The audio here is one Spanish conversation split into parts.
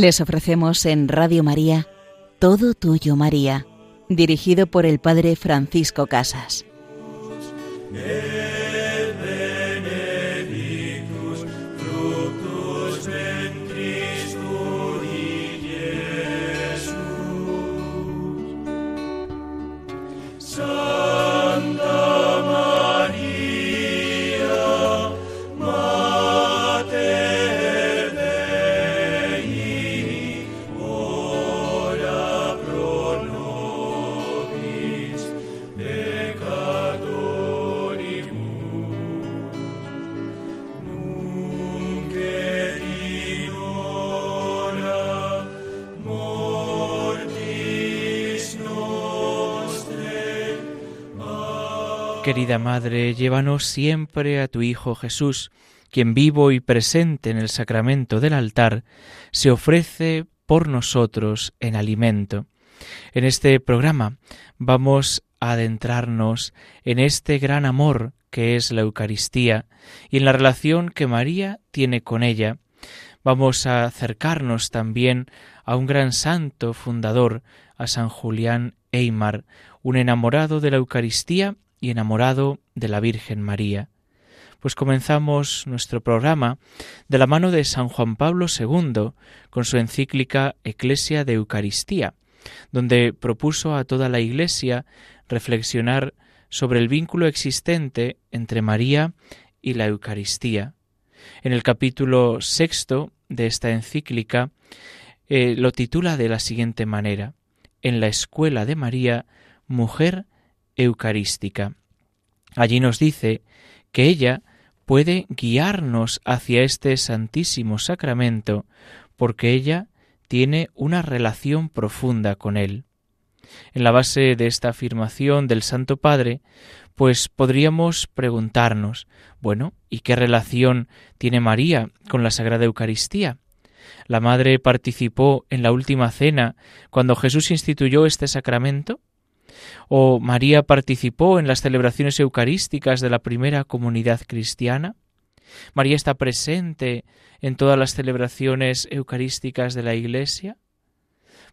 Les ofrecemos en Radio María Todo Tuyo María, dirigido por el Padre Francisco Casas. Querida Madre, llévanos siempre a tu Hijo Jesús, quien vivo y presente en el sacramento del altar, se ofrece por nosotros en alimento. En este programa vamos a adentrarnos en este gran amor que es la Eucaristía y en la relación que María tiene con ella. Vamos a acercarnos también a un gran santo fundador, a San Julián Eymar, un enamorado de la Eucaristía y enamorado de la Virgen María. Pues comenzamos nuestro programa de la mano de San Juan Pablo II con su encíclica Eclesia de Eucaristía, donde propuso a toda la Iglesia reflexionar sobre el vínculo existente entre María y la Eucaristía. En el capítulo sexto de esta encíclica eh, lo titula de la siguiente manera En la escuela de María, mujer eucarística. Allí nos dice que ella puede guiarnos hacia este santísimo sacramento porque ella tiene una relación profunda con él. En la base de esta afirmación del Santo Padre, pues podríamos preguntarnos, bueno, ¿y qué relación tiene María con la Sagrada Eucaristía? ¿La Madre participó en la última cena cuando Jesús instituyó este sacramento? ¿O María participó en las celebraciones eucarísticas de la primera comunidad cristiana? ¿María está presente en todas las celebraciones eucarísticas de la Iglesia?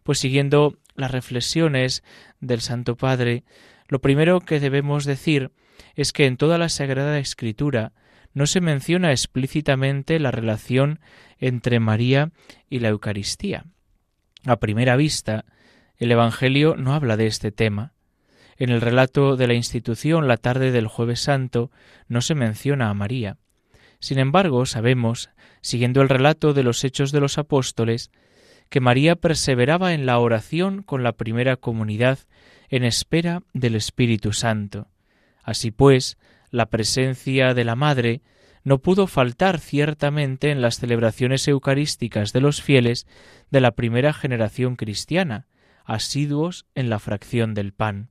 Pues siguiendo las reflexiones del Santo Padre, lo primero que debemos decir es que en toda la Sagrada Escritura no se menciona explícitamente la relación entre María y la Eucaristía. A primera vista, el Evangelio no habla de este tema. En el relato de la institución la tarde del jueves santo no se menciona a María. Sin embargo, sabemos, siguiendo el relato de los hechos de los apóstoles, que María perseveraba en la oración con la primera comunidad en espera del Espíritu Santo. Así pues, la presencia de la Madre no pudo faltar ciertamente en las celebraciones eucarísticas de los fieles de la primera generación cristiana, asiduos en la fracción del pan.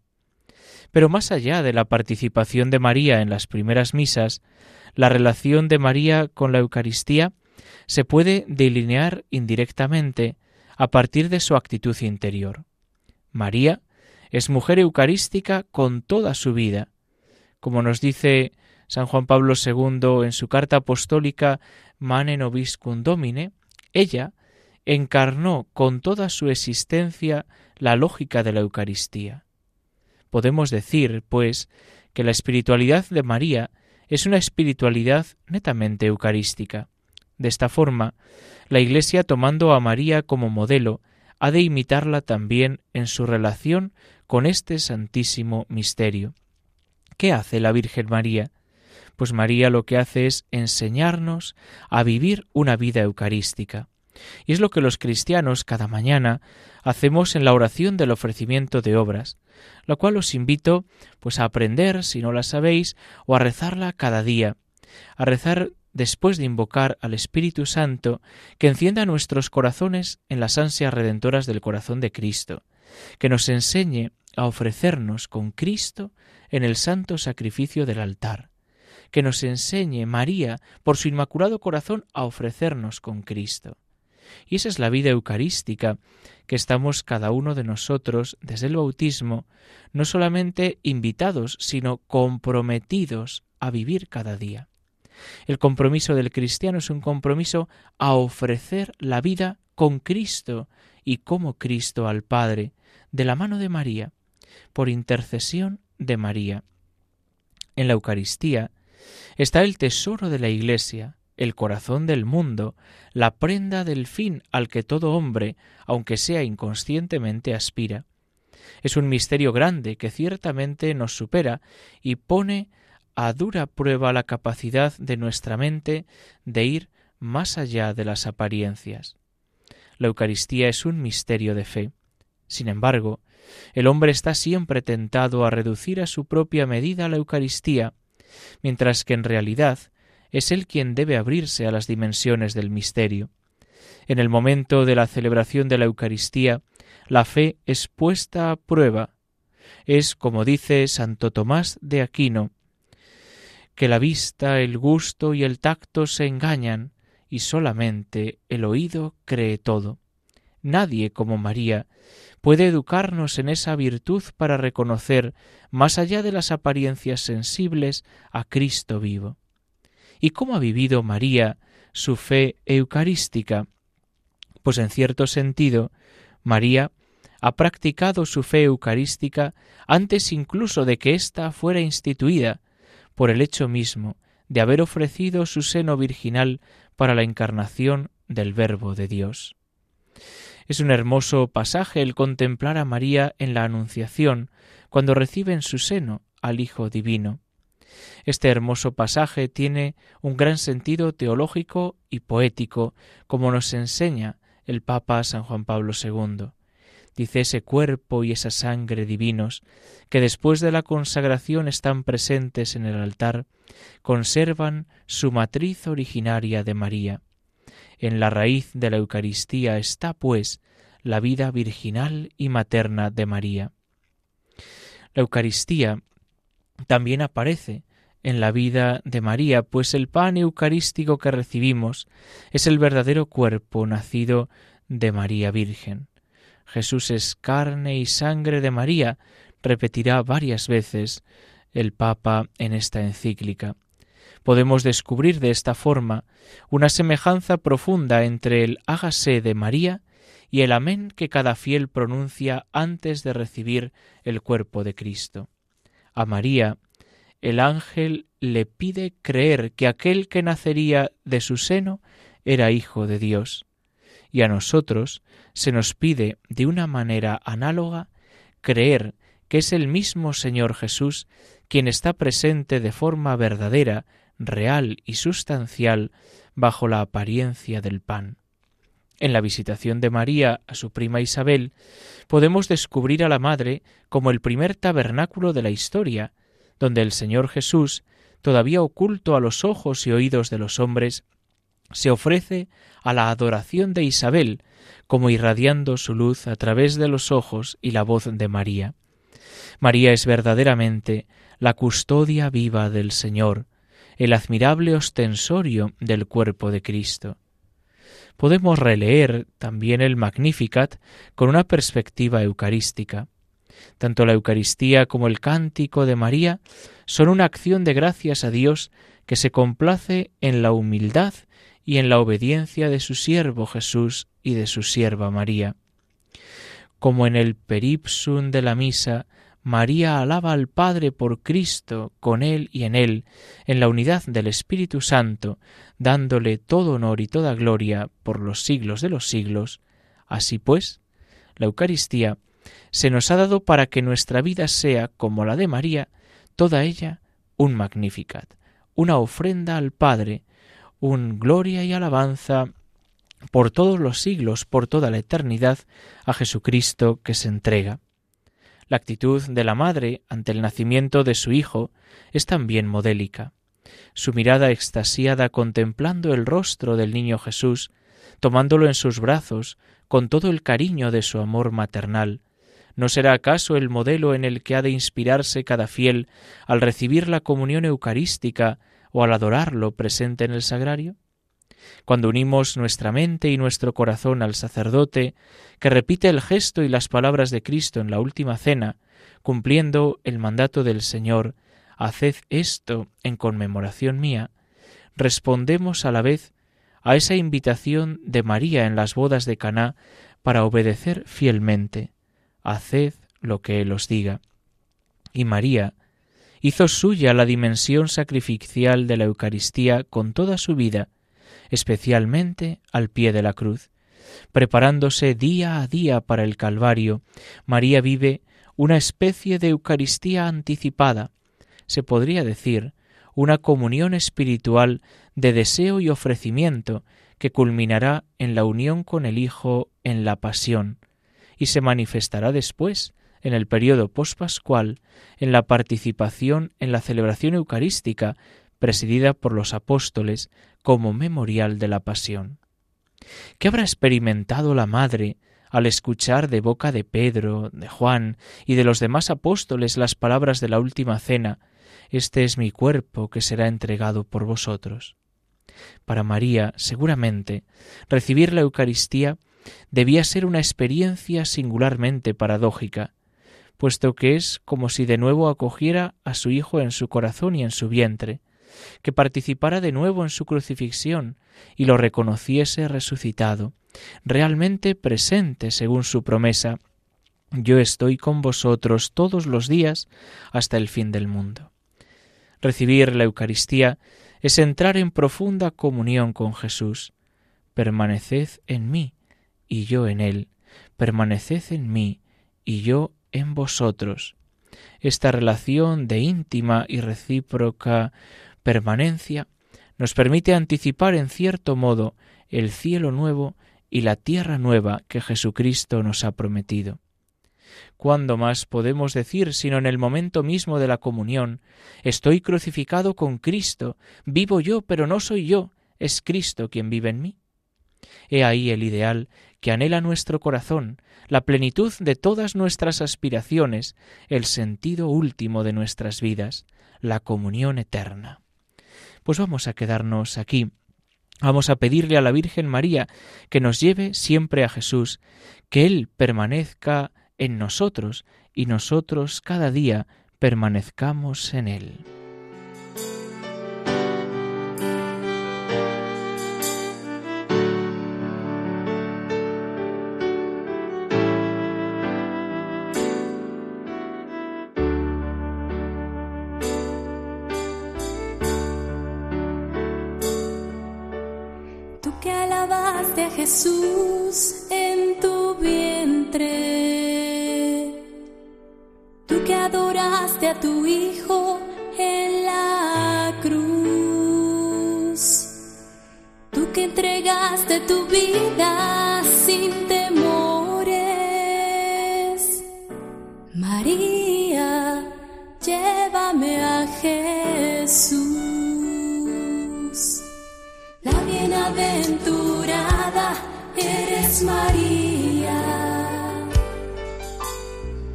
Pero más allá de la participación de María en las primeras misas, la relación de María con la Eucaristía se puede delinear indirectamente a partir de su actitud interior. María es mujer eucarística con toda su vida. Como nos dice San Juan Pablo II en su carta apostólica Mane Nobiscum Domine, ella encarnó con toda su existencia la lógica de la Eucaristía. Podemos decir, pues, que la espiritualidad de María es una espiritualidad netamente eucarística. De esta forma, la Iglesia, tomando a María como modelo, ha de imitarla también en su relación con este santísimo misterio. ¿Qué hace la Virgen María? Pues María lo que hace es enseñarnos a vivir una vida eucarística. Y es lo que los cristianos cada mañana hacemos en la oración del ofrecimiento de obras, lo cual os invito pues a aprender si no la sabéis o a rezarla cada día, a rezar después de invocar al Espíritu Santo que encienda nuestros corazones en las ansias redentoras del corazón de Cristo, que nos enseñe a ofrecernos con Cristo en el santo sacrificio del altar, que nos enseñe María por su inmaculado corazón a ofrecernos con Cristo y esa es la vida eucarística que estamos cada uno de nosotros desde el bautismo, no solamente invitados, sino comprometidos a vivir cada día. El compromiso del cristiano es un compromiso a ofrecer la vida con Cristo y como Cristo al Padre, de la mano de María, por intercesión de María. En la Eucaristía está el tesoro de la Iglesia, el corazón del mundo, la prenda del fin al que todo hombre, aunque sea inconscientemente, aspira. Es un misterio grande que ciertamente nos supera y pone a dura prueba la capacidad de nuestra mente de ir más allá de las apariencias. La Eucaristía es un misterio de fe. Sin embargo, el hombre está siempre tentado a reducir a su propia medida la Eucaristía, mientras que en realidad es él quien debe abrirse a las dimensiones del misterio. En el momento de la celebración de la Eucaristía, la fe es puesta a prueba. Es, como dice Santo Tomás de Aquino, que la vista, el gusto y el tacto se engañan, y solamente el oído cree todo. Nadie como María puede educarnos en esa virtud para reconocer, más allá de las apariencias sensibles, a Cristo vivo. ¿Y cómo ha vivido María su fe eucarística? Pues en cierto sentido, María ha practicado su fe eucarística antes incluso de que ésta fuera instituida, por el hecho mismo de haber ofrecido su seno virginal para la encarnación del Verbo de Dios. Es un hermoso pasaje el contemplar a María en la Anunciación, cuando recibe en su seno al Hijo Divino. Este hermoso pasaje tiene un gran sentido teológico y poético, como nos enseña el Papa San Juan Pablo II dice ese cuerpo y esa sangre divinos, que después de la consagración están presentes en el altar, conservan su matriz originaria de María. En la raíz de la Eucaristía está, pues, la vida virginal y materna de María. La Eucaristía también aparece en la vida de María, pues el pan eucarístico que recibimos es el verdadero cuerpo nacido de María Virgen. Jesús es carne y sangre de María, repetirá varias veces el Papa en esta encíclica. Podemos descubrir de esta forma una semejanza profunda entre el hágase de María y el amén que cada fiel pronuncia antes de recibir el cuerpo de Cristo. A María el ángel le pide creer que aquel que nacería de su seno era hijo de Dios y a nosotros se nos pide de una manera análoga creer que es el mismo Señor Jesús quien está presente de forma verdadera, real y sustancial bajo la apariencia del pan. En la visitación de María a su prima Isabel podemos descubrir a la Madre como el primer tabernáculo de la historia, donde el Señor Jesús, todavía oculto a los ojos y oídos de los hombres, se ofrece a la adoración de Isabel, como irradiando su luz a través de los ojos y la voz de María. María es verdaderamente la custodia viva del Señor, el admirable ostensorio del cuerpo de Cristo. Podemos releer también el Magnificat con una perspectiva eucarística. Tanto la Eucaristía como el cántico de María son una acción de gracias a Dios que se complace en la humildad y en la obediencia de su siervo Jesús y de su sierva María. Como en el peripsum de la misa, María alaba al Padre por Cristo, con Él y en Él, en la unidad del Espíritu Santo, dándole todo honor y toda gloria por los siglos de los siglos. Así pues, la Eucaristía se nos ha dado para que nuestra vida sea, como la de María, toda ella un Magnificat, una ofrenda al Padre, un gloria y alabanza por todos los siglos, por toda la eternidad, a Jesucristo que se entrega. La actitud de la madre ante el nacimiento de su hijo es también modélica. Su mirada extasiada contemplando el rostro del niño Jesús, tomándolo en sus brazos, con todo el cariño de su amor maternal, ¿no será acaso el modelo en el que ha de inspirarse cada fiel al recibir la comunión eucarística o al adorarlo presente en el sagrario? Cuando unimos nuestra mente y nuestro corazón al sacerdote, que repite el gesto y las palabras de Cristo en la última cena, cumpliendo el mandato del Señor, Haced esto en conmemoración mía, respondemos a la vez a esa invitación de María en las bodas de Caná para obedecer fielmente. Haced lo que él os diga. Y María hizo suya la dimensión sacrificial de la Eucaristía con toda su vida, especialmente al pie de la cruz. Preparándose día a día para el Calvario, María vive una especie de Eucaristía anticipada, se podría decir, una comunión espiritual de deseo y ofrecimiento que culminará en la unión con el Hijo en la pasión, y se manifestará después, en el periodo pospascual, en la participación en la celebración eucarística presidida por los apóstoles como memorial de la pasión. ¿Qué habrá experimentado la Madre al escuchar de boca de Pedro, de Juan y de los demás apóstoles las palabras de la última cena, Este es mi cuerpo que será entregado por vosotros? Para María, seguramente, recibir la Eucaristía debía ser una experiencia singularmente paradójica, puesto que es como si de nuevo acogiera a su Hijo en su corazón y en su vientre, que participara de nuevo en su crucifixión y lo reconociese resucitado, realmente presente según su promesa, yo estoy con vosotros todos los días hasta el fin del mundo. Recibir la Eucaristía es entrar en profunda comunión con Jesús. Permaneced en mí y yo en él. Permaneced en mí y yo en vosotros. Esta relación de íntima y recíproca permanencia nos permite anticipar en cierto modo el cielo nuevo y la tierra nueva que Jesucristo nos ha prometido. ¿Cuándo más podemos decir, sino en el momento mismo de la comunión, estoy crucificado con Cristo, vivo yo, pero no soy yo, es Cristo quien vive en mí? He ahí el ideal que anhela nuestro corazón, la plenitud de todas nuestras aspiraciones, el sentido último de nuestras vidas, la comunión eterna. Pues vamos a quedarnos aquí. Vamos a pedirle a la Virgen María que nos lleve siempre a Jesús, que Él permanezca en nosotros y nosotros cada día permanezcamos en Él. Jesús en tu vientre. Tú que adoraste a tu Hijo en la cruz. Tú que entregaste tu vida sin temores. María, María,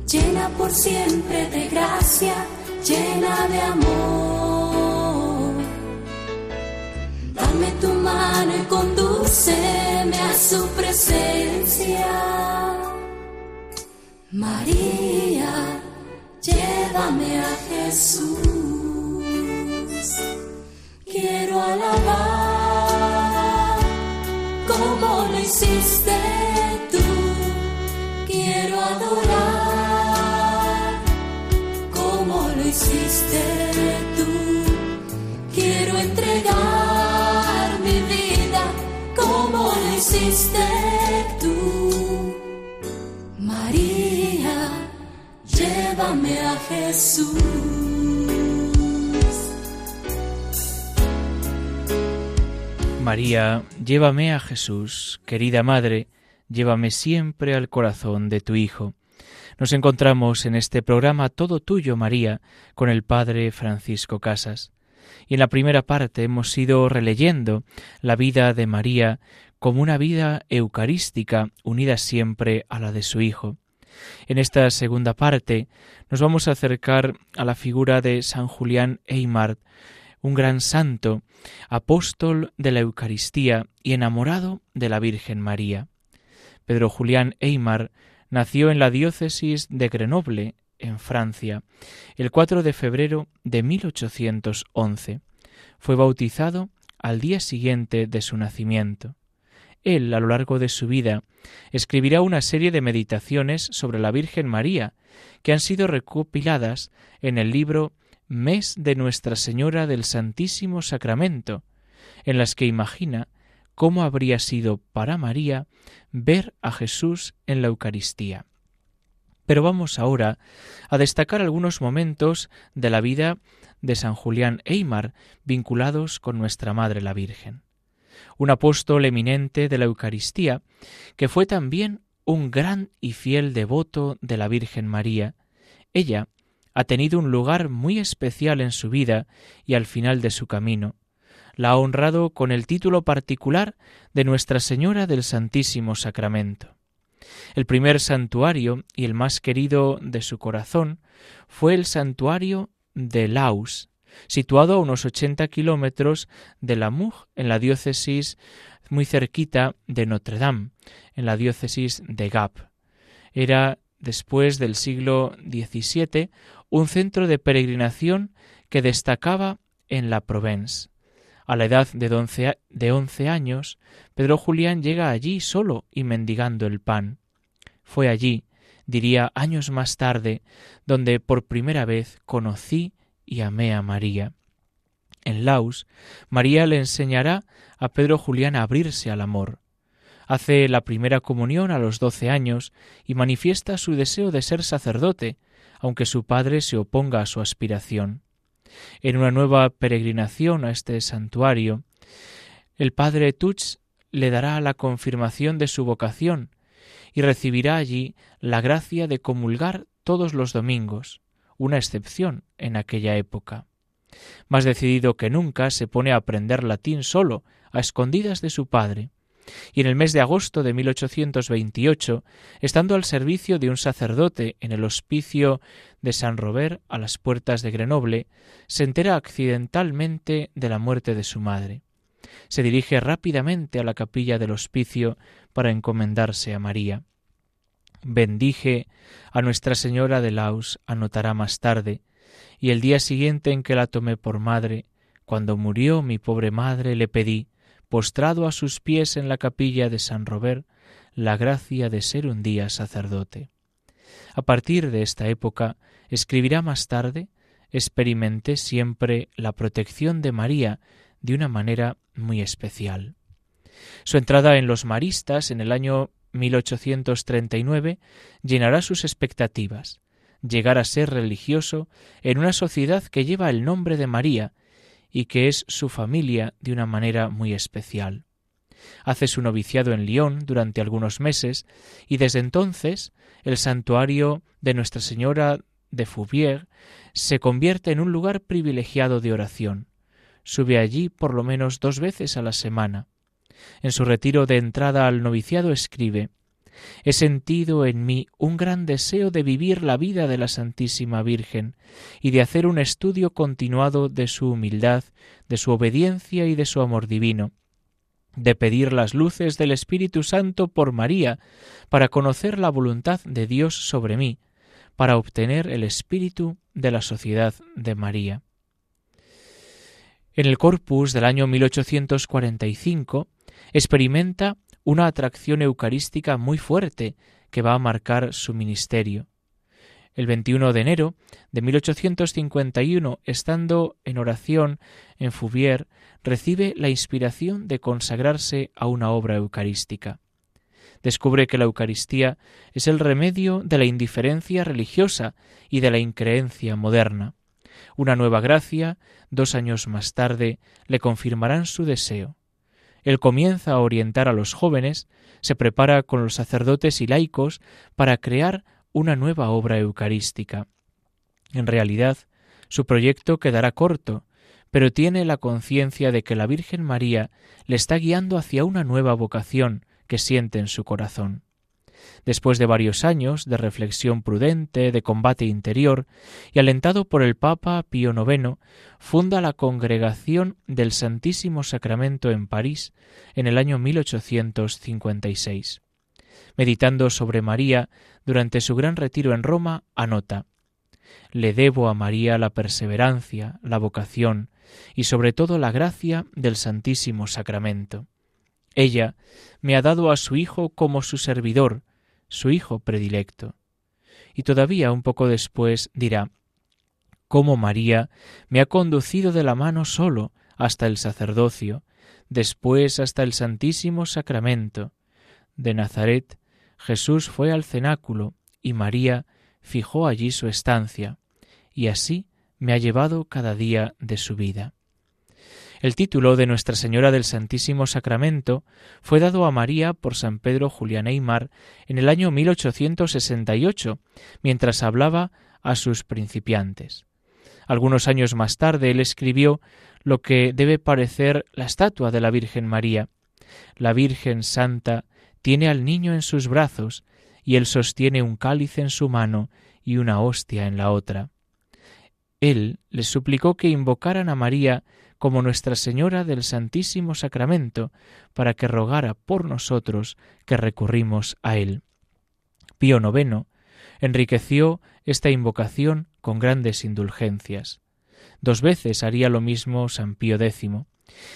llena por siempre de gracia, llena de amor. Dame tu mano y condúceme a su presencia. María, llévame a Jesús. Quiero alabar hiciste tú. Quiero adorar como lo hiciste tú. Quiero entregar mi vida como lo hiciste tú. María, llévame a Jesús. María, llévame a Jesús, querida Madre, llévame siempre al corazón de tu Hijo. Nos encontramos en este programa Todo Tuyo, María, con el Padre Francisco Casas. Y en la primera parte hemos ido releyendo la vida de María como una vida eucarística unida siempre a la de su Hijo. En esta segunda parte nos vamos a acercar a la figura de San Julián Eymard, un gran santo, apóstol de la Eucaristía y enamorado de la Virgen María. Pedro Julián Eymar nació en la diócesis de Grenoble, en Francia, el 4 de febrero de 1811. Fue bautizado al día siguiente de su nacimiento. Él, a lo largo de su vida, escribirá una serie de meditaciones sobre la Virgen María, que han sido recopiladas en el libro Mes de Nuestra Señora del Santísimo Sacramento, en las que imagina cómo habría sido para María ver a Jesús en la Eucaristía. Pero vamos ahora a destacar algunos momentos de la vida de San Julián Eymar vinculados con nuestra Madre la Virgen. Un apóstol eminente de la Eucaristía, que fue también un gran y fiel devoto de la Virgen María, ella ha tenido un lugar muy especial en su vida y al final de su camino. La ha honrado con el título particular de Nuestra Señora del Santísimo Sacramento. El primer santuario y el más querido de su corazón fue el santuario de Laus, situado a unos 80 kilómetros de la en la diócesis muy cerquita de Notre Dame, en la diócesis de Gap. Era, después del siglo XVII, un centro de peregrinación que destacaba en la Provence. A la edad de once, de once años, Pedro Julián llega allí solo y mendigando el pan. Fue allí, diría años más tarde, donde por primera vez conocí y amé a María. En Laus, María le enseñará a Pedro Julián a abrirse al amor. Hace la primera comunión a los doce años y manifiesta su deseo de ser sacerdote, aunque su padre se oponga a su aspiración. En una nueva peregrinación a este santuario, el padre Tuch le dará la confirmación de su vocación y recibirá allí la gracia de comulgar todos los domingos, una excepción en aquella época. Más decidido que nunca se pone a aprender latín solo, a escondidas de su padre, y en el mes de agosto de 1828, estando al servicio de un sacerdote en el hospicio de San Robert a las puertas de Grenoble, se entera accidentalmente de la muerte de su madre. Se dirige rápidamente a la capilla del hospicio para encomendarse a María. Bendije a Nuestra Señora de Laus, anotará más tarde, y el día siguiente en que la tomé por madre, cuando murió mi pobre madre, le pedí, postrado a sus pies en la capilla de San Robert, la gracia de ser un día sacerdote. A partir de esta época, escribirá más tarde, experimenté siempre la protección de María de una manera muy especial. Su entrada en los maristas en el año 1839 llenará sus expectativas, llegar a ser religioso en una sociedad que lleva el nombre de María y que es su familia de una manera muy especial. Hace su noviciado en Lyon durante algunos meses y desde entonces el santuario de Nuestra Señora de Fouvier se convierte en un lugar privilegiado de oración. Sube allí por lo menos dos veces a la semana. En su retiro de entrada al noviciado escribe He sentido en mí un gran deseo de vivir la vida de la Santísima Virgen y de hacer un estudio continuado de su humildad, de su obediencia y de su amor divino, de pedir las luces del Espíritu Santo por María, para conocer la voluntad de Dios sobre mí, para obtener el espíritu de la sociedad de María. En el corpus del año 1845 experimenta una atracción eucarística muy fuerte que va a marcar su ministerio. El 21 de enero de 1851, estando en oración en Fouvier, recibe la inspiración de consagrarse a una obra eucarística. Descubre que la Eucaristía es el remedio de la indiferencia religiosa y de la increencia moderna. Una nueva gracia, dos años más tarde, le confirmarán su deseo. Él comienza a orientar a los jóvenes, se prepara con los sacerdotes y laicos para crear una nueva obra eucarística. En realidad, su proyecto quedará corto, pero tiene la conciencia de que la Virgen María le está guiando hacia una nueva vocación que siente en su corazón. Después de varios años de reflexión prudente, de combate interior, y alentado por el Papa Pío IX, funda la Congregación del Santísimo Sacramento en París en el año 1856. Meditando sobre María durante su gran retiro en Roma, anota Le debo a María la perseverancia, la vocación, y sobre todo la gracia del Santísimo Sacramento. Ella me ha dado a su Hijo como su servidor, su Hijo predilecto. Y todavía un poco después dirá, cómo María me ha conducido de la mano solo hasta el sacerdocio, después hasta el Santísimo Sacramento. De Nazaret, Jesús fue al cenáculo y María fijó allí su estancia, y así me ha llevado cada día de su vida. El título de Nuestra Señora del Santísimo Sacramento fue dado a María por San Pedro Julián Eymar en el año 1868, mientras hablaba a sus principiantes. Algunos años más tarde él escribió lo que debe parecer la estatua de la Virgen María. La Virgen Santa tiene al niño en sus brazos y él sostiene un cáliz en su mano y una hostia en la otra. Él les suplicó que invocaran a María como Nuestra Señora del Santísimo Sacramento, para que rogara por nosotros que recurrimos a Él. Pío IX enriqueció esta invocación con grandes indulgencias. Dos veces haría lo mismo San Pío X,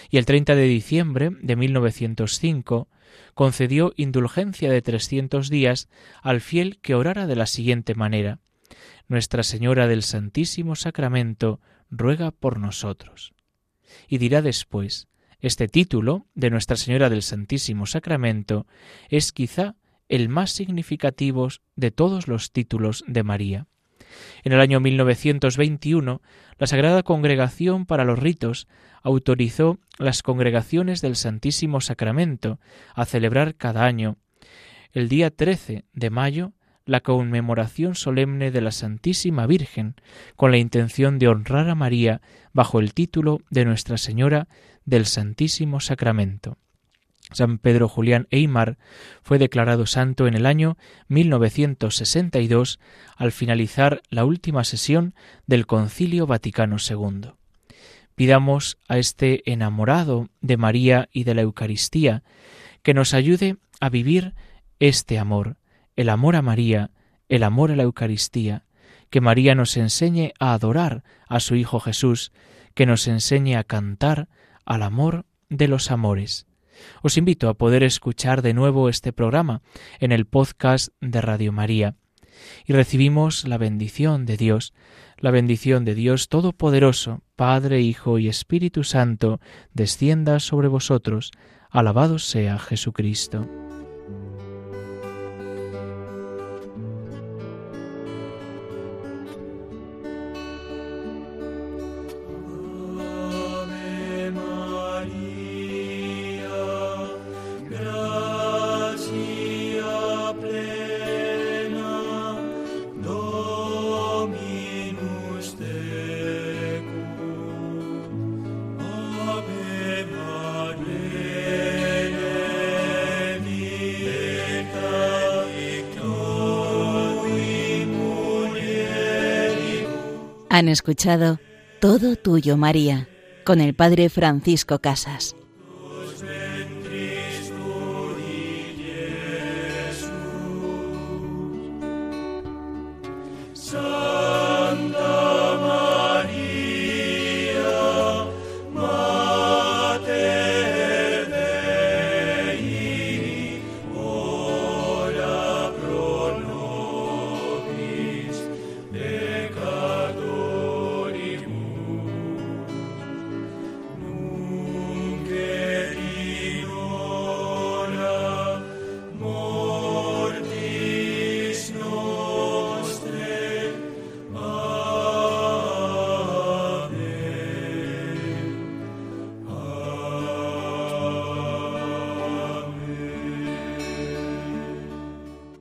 y el 30 de diciembre de 1905 concedió indulgencia de trescientos días al fiel que orara de la siguiente manera Nuestra Señora del Santísimo Sacramento ruega por nosotros. Y dirá después Este título de Nuestra Señora del Santísimo Sacramento es quizá el más significativo de todos los títulos de María. En el año 1921, la Sagrada Congregación para los Ritos autorizó las congregaciones del Santísimo Sacramento a celebrar cada año, el día 13 de mayo, la conmemoración solemne de la Santísima Virgen, con la intención de honrar a María bajo el título de Nuestra Señora del Santísimo Sacramento. San Pedro Julián Eymar fue declarado santo en el año 1962 al finalizar la última sesión del Concilio Vaticano II. Pidamos a este enamorado de María y de la Eucaristía que nos ayude a vivir este amor, el amor a María, el amor a la Eucaristía, que María nos enseñe a adorar a su Hijo Jesús, que nos enseñe a cantar al amor de los amores. Os invito a poder escuchar de nuevo este programa en el podcast de Radio María y recibimos la bendición de Dios, la bendición de Dios Todopoderoso, Padre, Hijo y Espíritu Santo, descienda sobre vosotros. Alabado sea Jesucristo. Escuchado Todo Tuyo María con el Padre Francisco Casas.